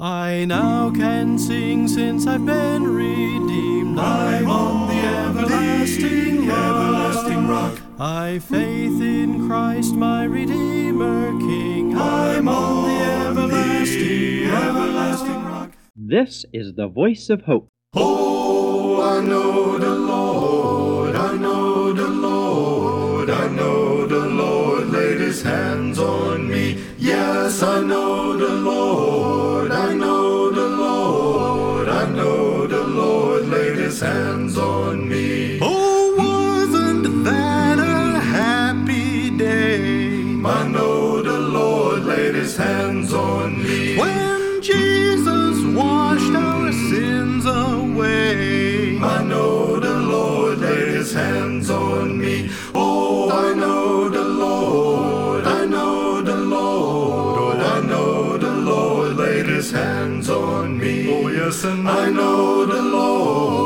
I now can sing since I've been redeemed. I'm on the everlasting rock. everlasting rock. I faith in Christ my Redeemer King. I'm on the everlasting rock. everlasting rock. This is the voice of hope. Oh, I know the Lord, I know the Lord, I know the Lord laid his hands on me. Yes, I know yes, and I know the Lord,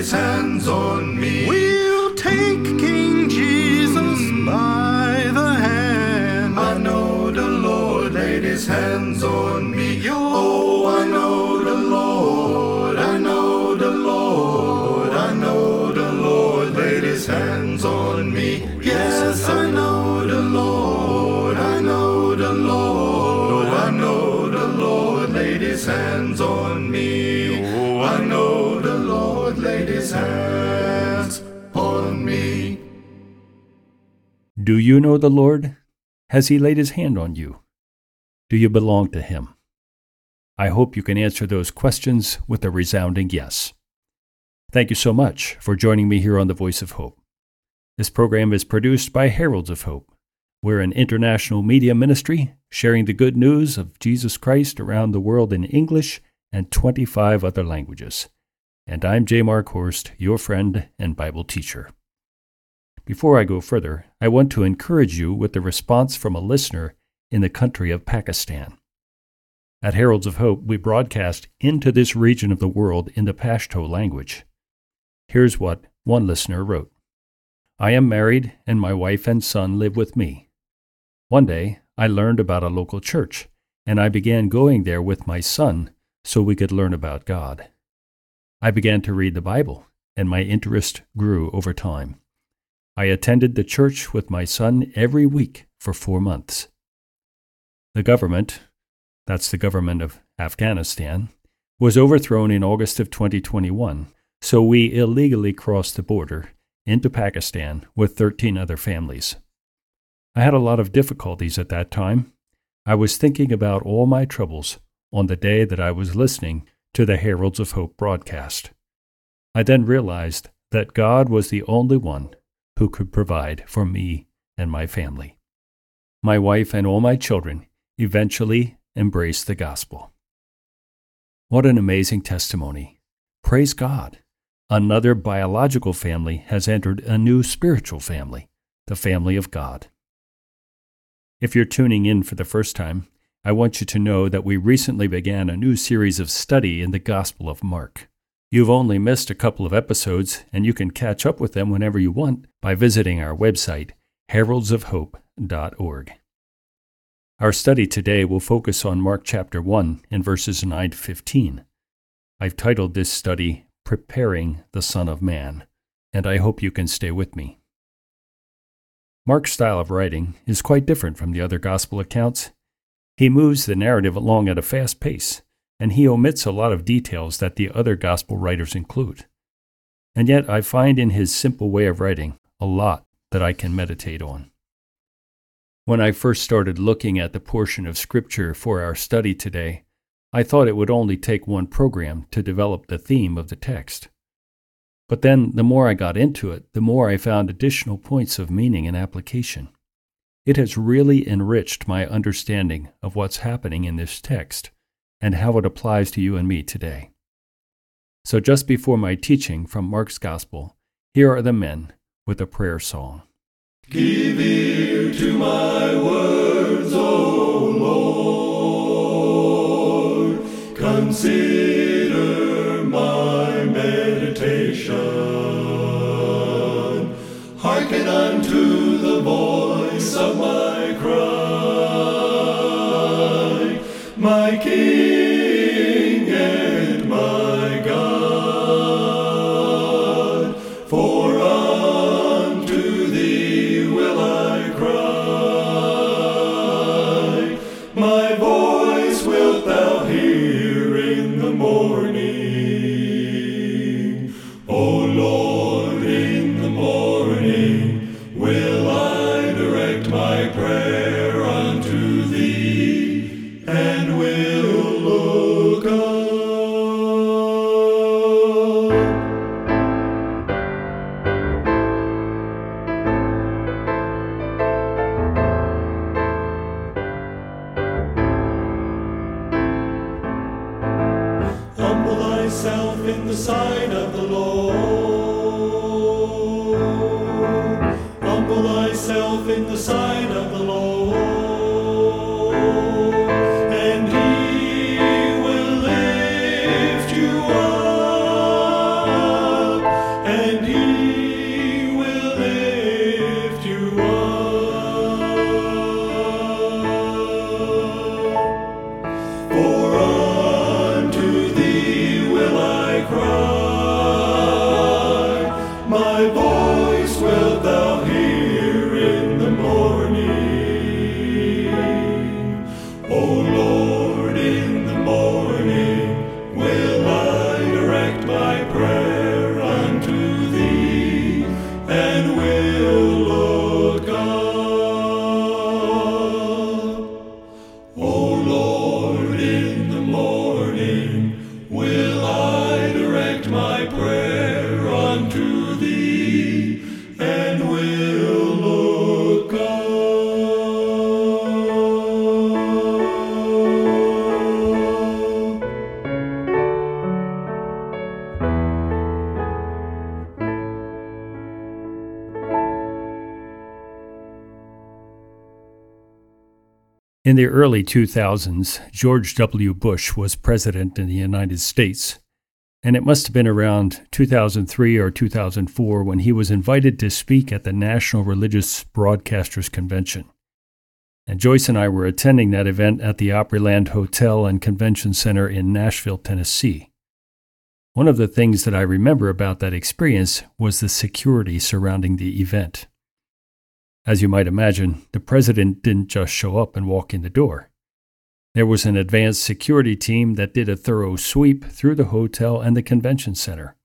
his hands on me. We'll take King Jesus by the hand. I know the Lord laid his hands on me. Oh, Do you know the Lord? Has He laid His hand on you? Do you belong to Him? I hope you can answer those questions with a resounding yes. Thank you so much for joining me here on The Voice of Hope. This program is produced by Heralds of Hope. We're an international media ministry sharing the good news of Jesus Christ around the world in English and 25 other languages. And I'm J. Mark Horst, your friend and Bible teacher. Before I go further, I want to encourage you with the response from a listener in the country of Pakistan. At Heralds of Hope, we broadcast into this region of the world in the Pashto language. Here's what one listener wrote I am married, and my wife and son live with me. One day, I learned about a local church, and I began going there with my son so we could learn about God. I began to read the Bible, and my interest grew over time. I attended the church with my son every week for four months. The government, that's the government of Afghanistan, was overthrown in August of 2021, so we illegally crossed the border into Pakistan with 13 other families. I had a lot of difficulties at that time. I was thinking about all my troubles on the day that I was listening to the Heralds of Hope broadcast. I then realized that God was the only one who could provide for me and my family. My wife and all my children eventually embraced the gospel. What an amazing testimony! Praise God! Another biological family has entered a new spiritual family, the family of God. If you're tuning in for the first time, I want you to know that we recently began a new series of study in the Gospel of Mark. You've only missed a couple of episodes, and you can catch up with them whenever you want by visiting our website, heraldsofhope.org. Our study today will focus on Mark chapter 1 and verses 9 to 15. I've titled this study Preparing the Son of Man, and I hope you can stay with me. Mark's style of writing is quite different from the other gospel accounts. He moves the narrative along at a fast pace, and he omits a lot of details that the other gospel writers include. And yet, I find in his simple way of writing a lot that I can meditate on. When I first started looking at the portion of Scripture for our study today, I thought it would only take one program to develop the theme of the text. But then, the more I got into it, the more I found additional points of meaning and application. It has really enriched my understanding of what's happening in this text and how it applies to you and me today. So, just before my teaching from Mark's Gospel, here are the men with a prayer song. Give ear to my words, O Lord. Consider the early 2000s, George W. Bush was president in the United States, and it must have been around 2003 or 2004 when he was invited to speak at the National Religious Broadcasters Convention. And Joyce and I were attending that event at the Opryland Hotel and Convention Center in Nashville, Tennessee. One of the things that I remember about that experience was the security surrounding the event. As you might imagine, the president didn't just show up and walk in the door. There was an advanced security team that did a thorough sweep through the hotel and the convention center.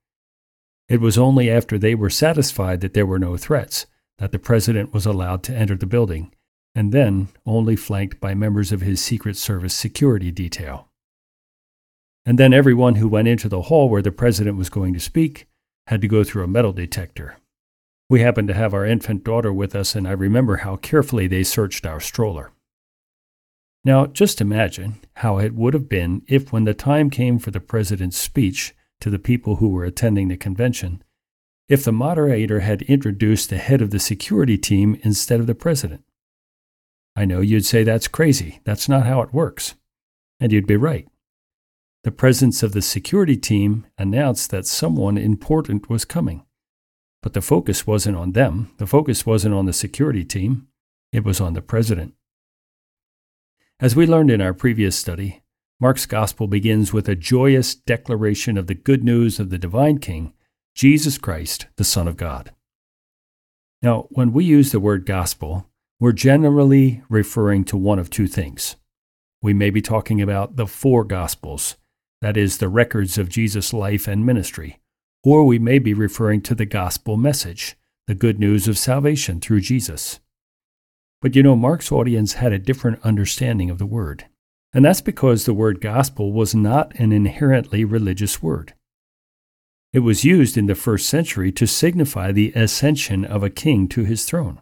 It was only after they were satisfied that there were no threats that the president was allowed to enter the building, and then only flanked by members of his Secret Service security detail. And then everyone who went into the hall where the president was going to speak had to go through a metal detector. We happened to have our infant daughter with us, and I remember how carefully they searched our stroller. Now, just imagine how it would have been if, when the time came for the president's speech to the people who were attending the convention, if the moderator had introduced the head of the security team instead of the president. I know you'd say that's crazy. That's not how it works. And you'd be right. The presence of the security team announced that someone important was coming. But the focus wasn't on them, the focus wasn't on the security team, it was on the president. As we learned in our previous study, Mark's gospel begins with a joyous declaration of the good news of the divine King, Jesus Christ, the Son of God. Now, when we use the word gospel, we're generally referring to one of two things. We may be talking about the four gospels, that is, the records of Jesus' life and ministry, or we may be referring to the gospel message, the good news of salvation through Jesus. But you know, Mark's audience had a different understanding of the word. And that's because the word gospel was not an inherently religious word. It was used in the first century to signify the ascension of a king to his throne.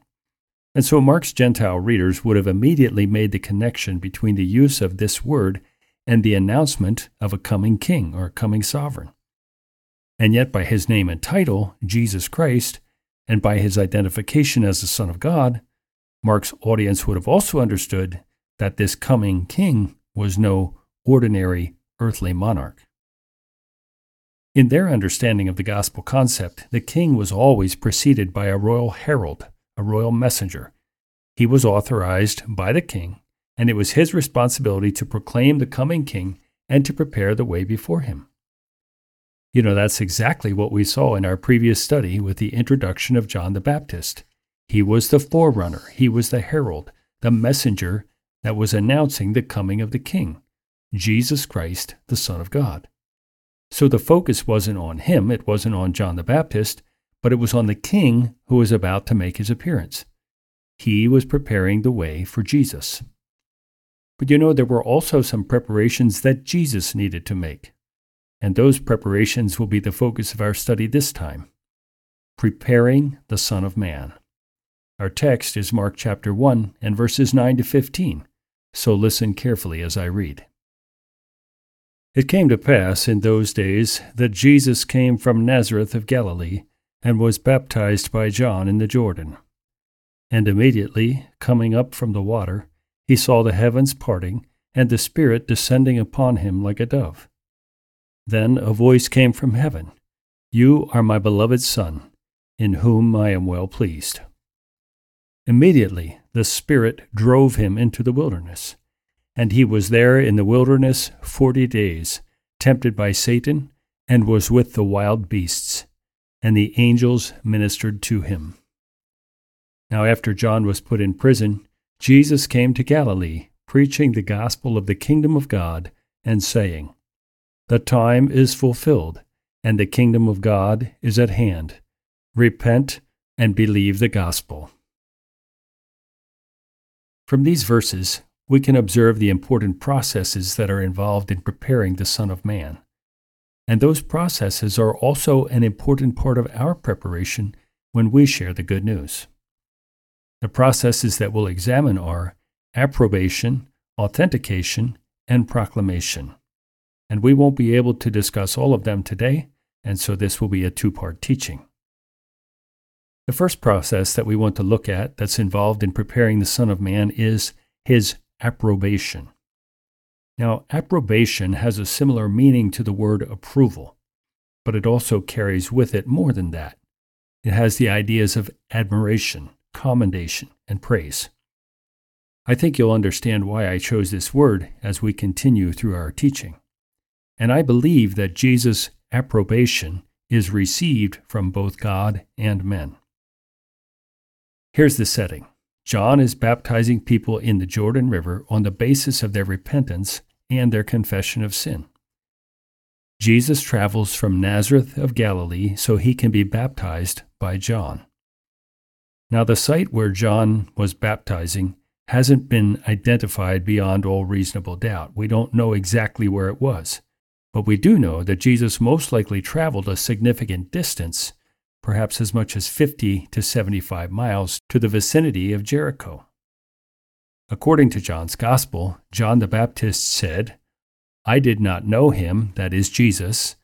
And so Mark's Gentile readers would have immediately made the connection between the use of this word and the announcement of a coming king or a coming sovereign. And yet, by his name and title, Jesus Christ, and by his identification as the Son of God, Mark's audience would have also understood that this coming king was no ordinary earthly monarch. In their understanding of the gospel concept, the king was always preceded by a royal herald, a royal messenger. He was authorized by the king, and it was his responsibility to proclaim the coming king and to prepare the way before him. You know, that's exactly what we saw in our previous study with the introduction of John the Baptist. He was the forerunner, he was the herald, the messenger that was announcing the coming of the King, Jesus Christ, the Son of God. So the focus wasn't on him, it wasn't on John the Baptist, but it was on the King who was about to make his appearance. He was preparing the way for Jesus. But you know, there were also some preparations that Jesus needed to make. And those preparations will be the focus of our study this time. Preparing the Son of Man. Our text is Mark chapter 1 and verses 9 to 15 so listen carefully as I read. It came to pass in those days that Jesus came from Nazareth of Galilee and was baptized by John in the Jordan. And immediately, coming up from the water, he saw the heavens parting and the Spirit descending upon him like a dove. Then a voice came from heaven You are my beloved Son, in whom I am well pleased. Immediately the Spirit drove him into the wilderness. And he was there in the wilderness forty days, tempted by Satan, and was with the wild beasts. And the angels ministered to him. Now, after John was put in prison, Jesus came to Galilee, preaching the gospel of the kingdom of God, and saying, The time is fulfilled, and the kingdom of God is at hand. Repent and believe the gospel. From these verses, we can observe the important processes that are involved in preparing the Son of Man. And those processes are also an important part of our preparation when we share the good news. The processes that we'll examine are approbation, authentication, and proclamation. And we won't be able to discuss all of them today, and so this will be a two part teaching. The first process that we want to look at that's involved in preparing the Son of Man is his approbation. Now, approbation has a similar meaning to the word approval, but it also carries with it more than that. It has the ideas of admiration, commendation, and praise. I think you'll understand why I chose this word as we continue through our teaching. And I believe that Jesus' approbation is received from both God and men. Here's the setting John is baptizing people in the Jordan River on the basis of their repentance and their confession of sin. Jesus travels from Nazareth of Galilee so he can be baptized by John. Now, the site where John was baptizing hasn't been identified beyond all reasonable doubt. We don't know exactly where it was, but we do know that Jesus most likely traveled a significant distance perhaps as much as 50 to 75 miles, to the vicinity of Jericho. According to John's Gospel, John the Baptist said, I did not know him, that is Jesus,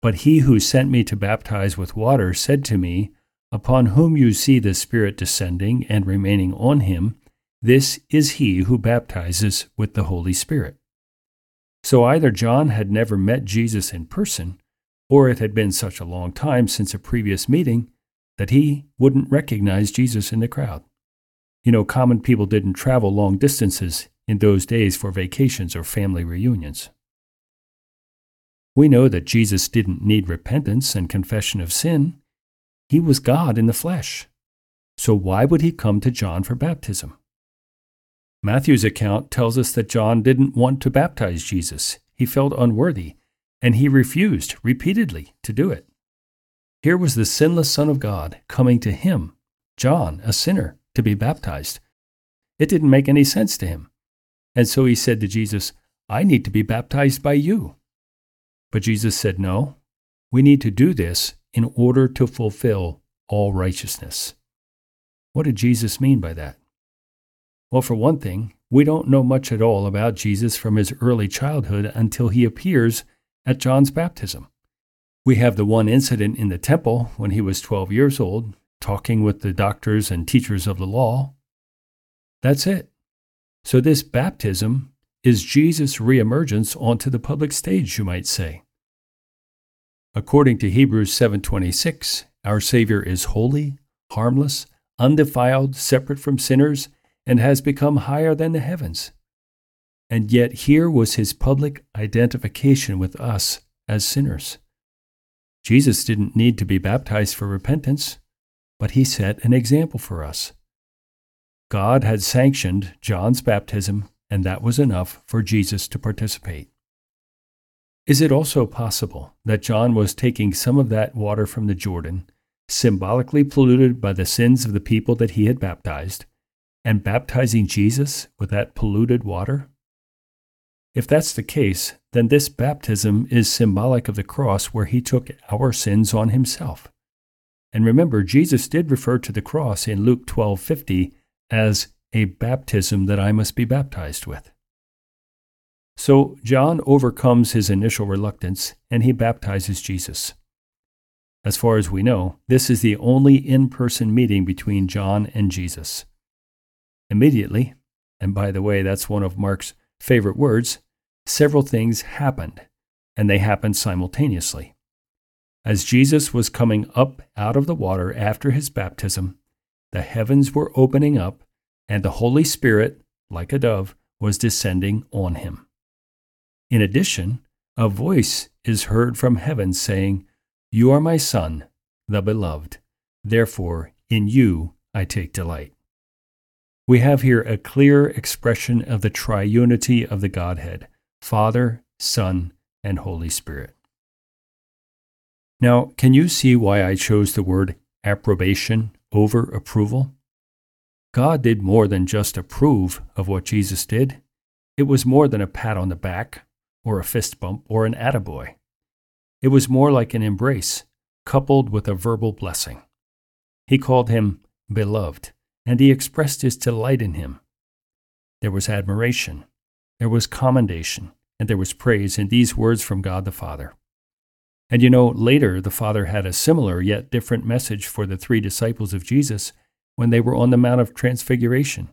but he who sent me to baptize with water said to me, Upon whom you see the Spirit descending and remaining on him, this is he who baptizes with the Holy Spirit. So either John had never met Jesus in person, or it had been such a long time since a previous meeting that he wouldn't recognize Jesus in the crowd. You know, common people didn't travel long distances in those days for vacations or family reunions. We know that Jesus didn't need repentance and confession of sin. He was God in the flesh. So why would he come to John for baptism? Matthew's account tells us that John didn't want to baptize Jesus. He felt unworthy and he refused repeatedly to do it. Here was the sinless Son of God coming to him, John, a sinner, to be baptized. It didn't make any sense to him. And so he said to Jesus, I need to be baptized by you. But Jesus said, No, we need to do this in order to fulfill all righteousness. What did Jesus mean by that? Well, for one thing, we don't know much at all about Jesus from his early childhood until he appears at John's baptism. We have the one incident in the temple when he was 12 years old, talking with the doctors and teachers of the law. That's it. So, this baptism is Jesus' reemergence onto the public stage, you might say. According to Hebrews 7:26, our Savior is holy, harmless, undefiled, separate from sinners, and has become higher than the heavens. And yet here was his public identification with us as sinners. Jesus didn't need to be baptized for repentance, but he set an example for us. God had sanctioned John's baptism, and that was enough for Jesus to participate. Is it also possible that John was taking some of that water from the Jordan, symbolically polluted by the sins of the people that he had baptized, and baptizing Jesus with that polluted water? If that's the case, then this baptism is symbolic of the cross where he took our sins on himself. And remember, Jesus did refer to the cross in Luke 12:50 as a baptism that I must be baptized with. So John overcomes his initial reluctance and he baptizes Jesus. As far as we know, this is the only in person meeting between John and Jesus. Immediately, and by the way, that's one of Mark's favorite words, several things happened, and they happened simultaneously. As Jesus was coming up out of the water after his baptism, the heavens were opening up, and the Holy Spirit, like a dove, was descending on him. In addition, a voice is heard from heaven saying, You are my Son, the Beloved. Therefore, in you I take delight. We have here a clear expression of the triunity of the Godhead Father, Son, and Holy Spirit. Now, can you see why I chose the word approbation over approval? God did more than just approve of what Jesus did. It was more than a pat on the back, or a fist bump, or an attaboy. It was more like an embrace, coupled with a verbal blessing. He called him beloved and he expressed his delight in him. There was admiration, there was commendation, and there was praise in these words from God the Father. And you know, later the Father had a similar yet different message for the three disciples of Jesus when they were on the Mount of Transfiguration.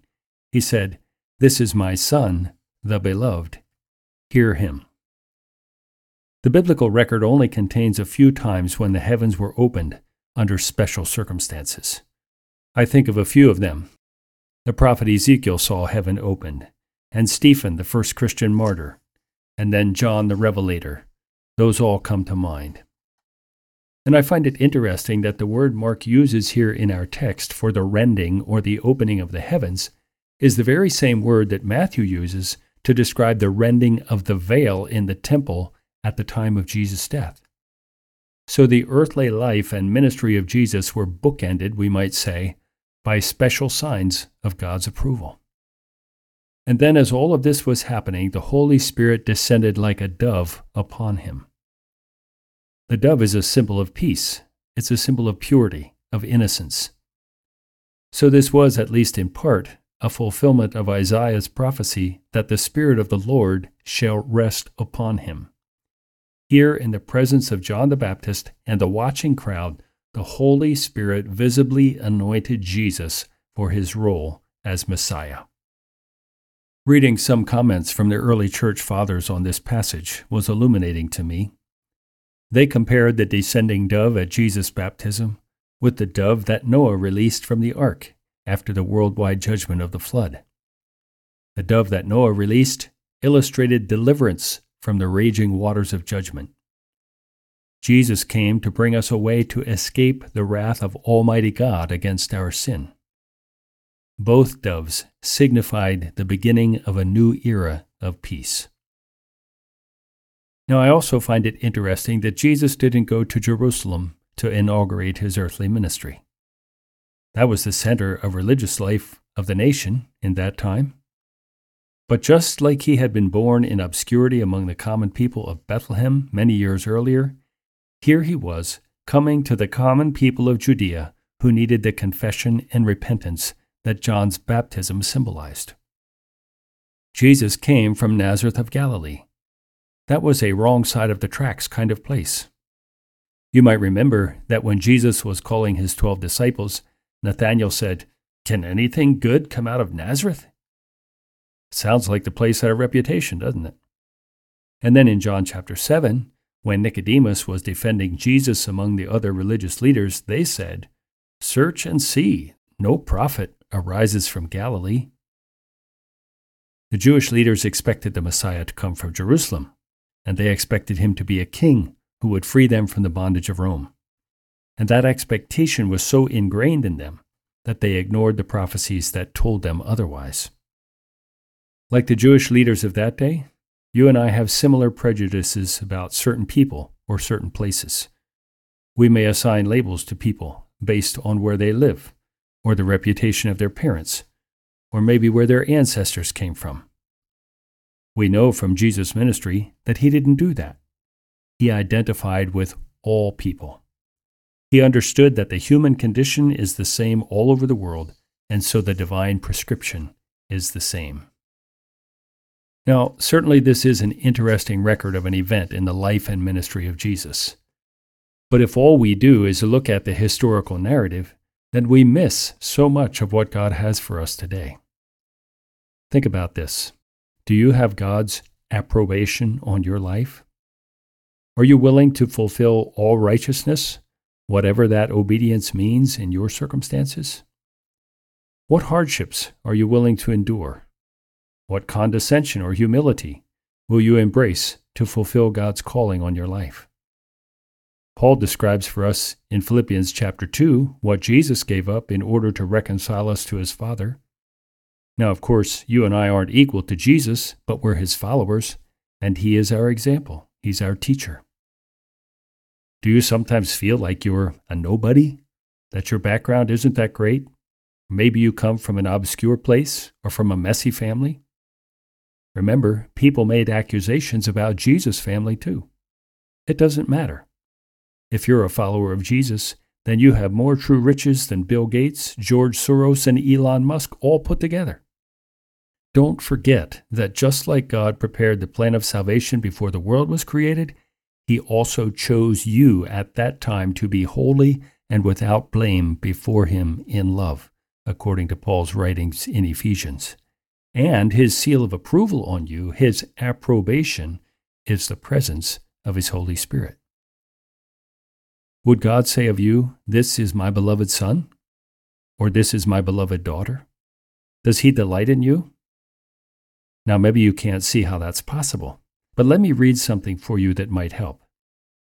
He said, This is my Son, the Beloved. Hear him. The biblical record only contains a few times when the heavens were opened under special circumstances. I think of a few of them. The prophet Ezekiel saw heaven opened, and Stephen, the first Christian martyr, and then John the Revelator. Those all come to mind. And I find it interesting that the word Mark uses here in our text for the rending or the opening of the heavens is the very same word that Matthew uses to describe the rending of the veil in the temple at the time of Jesus' death. So the earthly life and ministry of Jesus were bookended, we might say, by special signs of God's approval. And then, as all of this was happening, the Holy Spirit descended like a dove upon him. The dove is a symbol of peace, it's a symbol of purity, of innocence. So, this was, at least in part, a fulfillment of Isaiah's prophecy that the Spirit of the Lord shall rest upon him. Here, in the presence of John the Baptist and the watching crowd, the Holy Spirit visibly anointed Jesus for his role as Messiah. Reading some comments from the early church fathers on this passage was illuminating to me. They compared the descending dove at Jesus' baptism with the dove that Noah released from the ark after the worldwide judgment of the flood. The dove that Noah released illustrated deliverance from the raging waters of judgment. Jesus came to bring us a way to escape the wrath of Almighty God against our sin. Both doves signified the beginning of a new era of peace. Now, I also find it interesting that Jesus didn't go to Jerusalem to inaugurate his earthly ministry. That was the center of religious life of the nation in that time. But just like he had been born in obscurity among the common people of Bethlehem many years earlier, here he was coming to the common people of Judea who needed the confession and repentance that John's baptism symbolized. Jesus came from Nazareth of Galilee. That was a wrong side of the tracks kind of place. You might remember that when Jesus was calling his twelve disciples, Nathanael said, Can anything good come out of Nazareth? Sounds like the place had a reputation, doesn't it? And then in John chapter 7, when Nicodemus was defending Jesus among the other religious leaders, they said, Search and see, no prophet arises from Galilee. The Jewish leaders expected the Messiah to come from Jerusalem, and they expected him to be a king who would free them from the bondage of Rome. And that expectation was so ingrained in them that they ignored the prophecies that told them otherwise. Like the Jewish leaders of that day, you and I have similar prejudices about certain people or certain places. We may assign labels to people based on where they live, or the reputation of their parents, or maybe where their ancestors came from. We know from Jesus' ministry that he didn't do that. He identified with all people. He understood that the human condition is the same all over the world, and so the divine prescription is the same. Now, certainly this is an interesting record of an event in the life and ministry of Jesus. But if all we do is look at the historical narrative, then we miss so much of what God has for us today. Think about this. Do you have God's approbation on your life? Are you willing to fulfill all righteousness, whatever that obedience means in your circumstances? What hardships are you willing to endure? What condescension or humility will you embrace to fulfill God's calling on your life? Paul describes for us in Philippians chapter 2 what Jesus gave up in order to reconcile us to his Father. Now, of course, you and I aren't equal to Jesus, but we're his followers, and he is our example. He's our teacher. Do you sometimes feel like you're a nobody? That your background isn't that great? Maybe you come from an obscure place or from a messy family? Remember, people made accusations about Jesus' family too. It doesn't matter. If you're a follower of Jesus, then you have more true riches than Bill Gates, George Soros, and Elon Musk all put together. Don't forget that just like God prepared the plan of salvation before the world was created, He also chose you at that time to be holy and without blame before Him in love, according to Paul's writings in Ephesians and his seal of approval on you, his approbation, is the presence of his Holy Spirit. Would God say of you, This is my beloved Son? Or This is my beloved daughter? Does he delight in you? Now, maybe you can't see how that's possible, but let me read something for you that might help.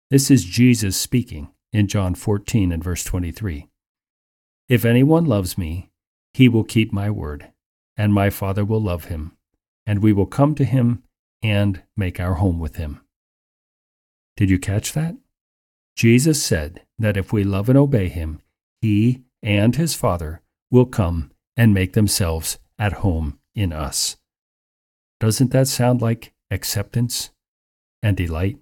This is Jesus speaking in John 14 and verse 23. If anyone loves me, he will keep my word and my Father will love him, and we will come to him and make our home with him. Did you catch that? Jesus said that if we love and obey him, he and his Father will come and make themselves at home in us. Doesn't that sound like acceptance and delight?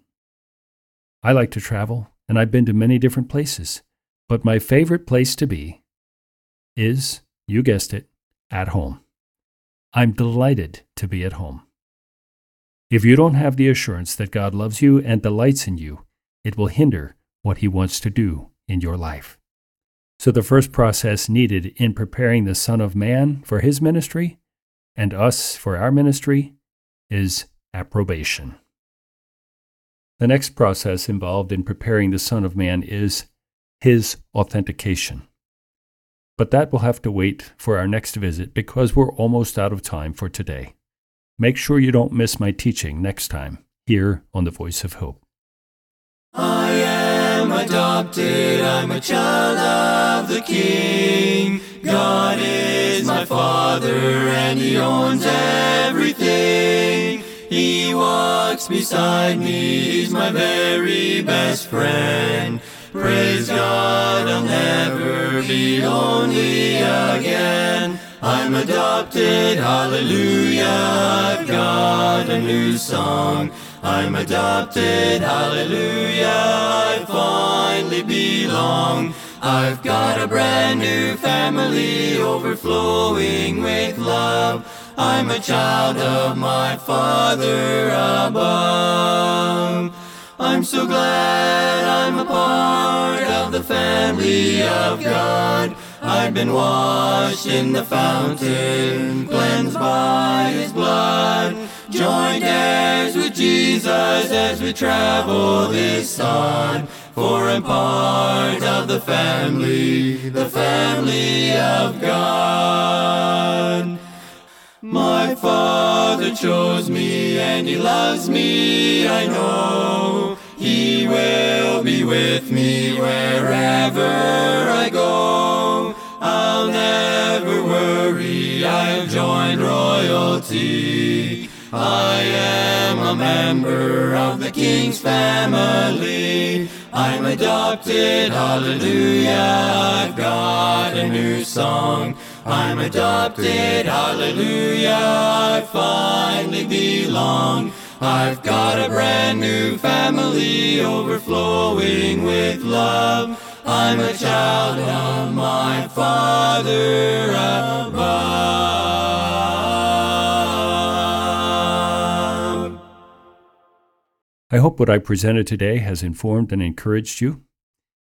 I like to travel, and I've been to many different places, but my favorite place to be is, you guessed it, at home. I'm delighted to be at home. If you don't have the assurance that God loves you and delights in you, it will hinder what He wants to do in your life. So, the first process needed in preparing the Son of Man for His ministry and us for our ministry is approbation. The next process involved in preparing the Son of Man is His authentication. But that will have to wait for our next visit because we're almost out of time for today. Make sure you don't miss my teaching next time here on the Voice of Hope. I am adopted, I'm a child of the King. God is my Father, and He owns everything. He walks beside me, He's my very best friend. Praise God, I'll never be lonely again. I'm adopted, hallelujah, I've got a new song. I'm adopted, hallelujah, I finally belong. I've got a brand new family overflowing with love. I'm a child of my Father above. I'm so glad I'm a part of the family of God. I've been washed in the fountain, cleansed by His blood. Joint heirs with Jesus as we travel this sod. For I'm part of the family, the family of God. My Father chose me and He loves me, I know. He will be with me wherever I go. I'll never worry, I've joined royalty. I am a member of the King's family. I'm adopted, hallelujah, I've got a new song. I'm adopted, hallelujah, I finally belong. I've got a brand new family overflowing with love. I'm a child of my Father above. I hope what I presented today has informed and encouraged you.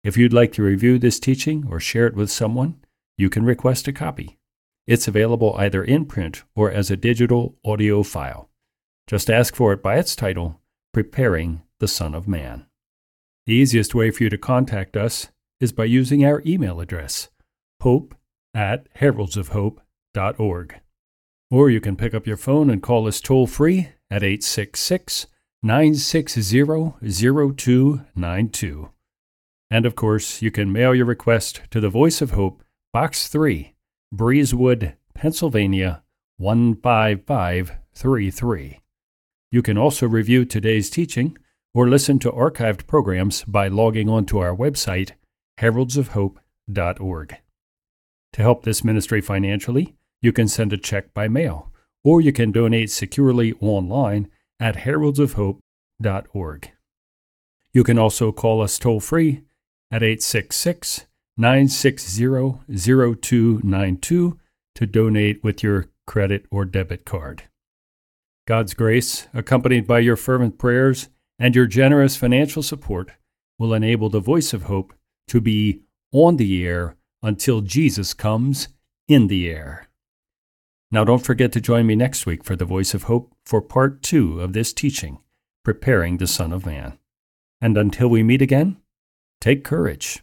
If you'd like to review this teaching or share it with someone, you can request a copy. It's available either in print or as a digital audio file. Just ask for it by its title, Preparing the Son of Man. The easiest way for you to contact us is by using our email address, hope at heraldsofhope.org. Or you can pick up your phone and call us toll free at 866 960 0292. And of course, you can mail your request to the Voice of Hope, Box 3, Breezewood, Pennsylvania 15533. You can also review today's teaching or listen to archived programs by logging on to our website, heraldsofhope.org. To help this ministry financially, you can send a check by mail, or you can donate securely online at heraldsofhope.org. You can also call us toll free at 866 960 0292 to donate with your credit or debit card. God's grace, accompanied by your fervent prayers and your generous financial support, will enable the voice of hope to be on the air until Jesus comes in the air. Now, don't forget to join me next week for the Voice of Hope for part two of this teaching, Preparing the Son of Man. And until we meet again, take courage.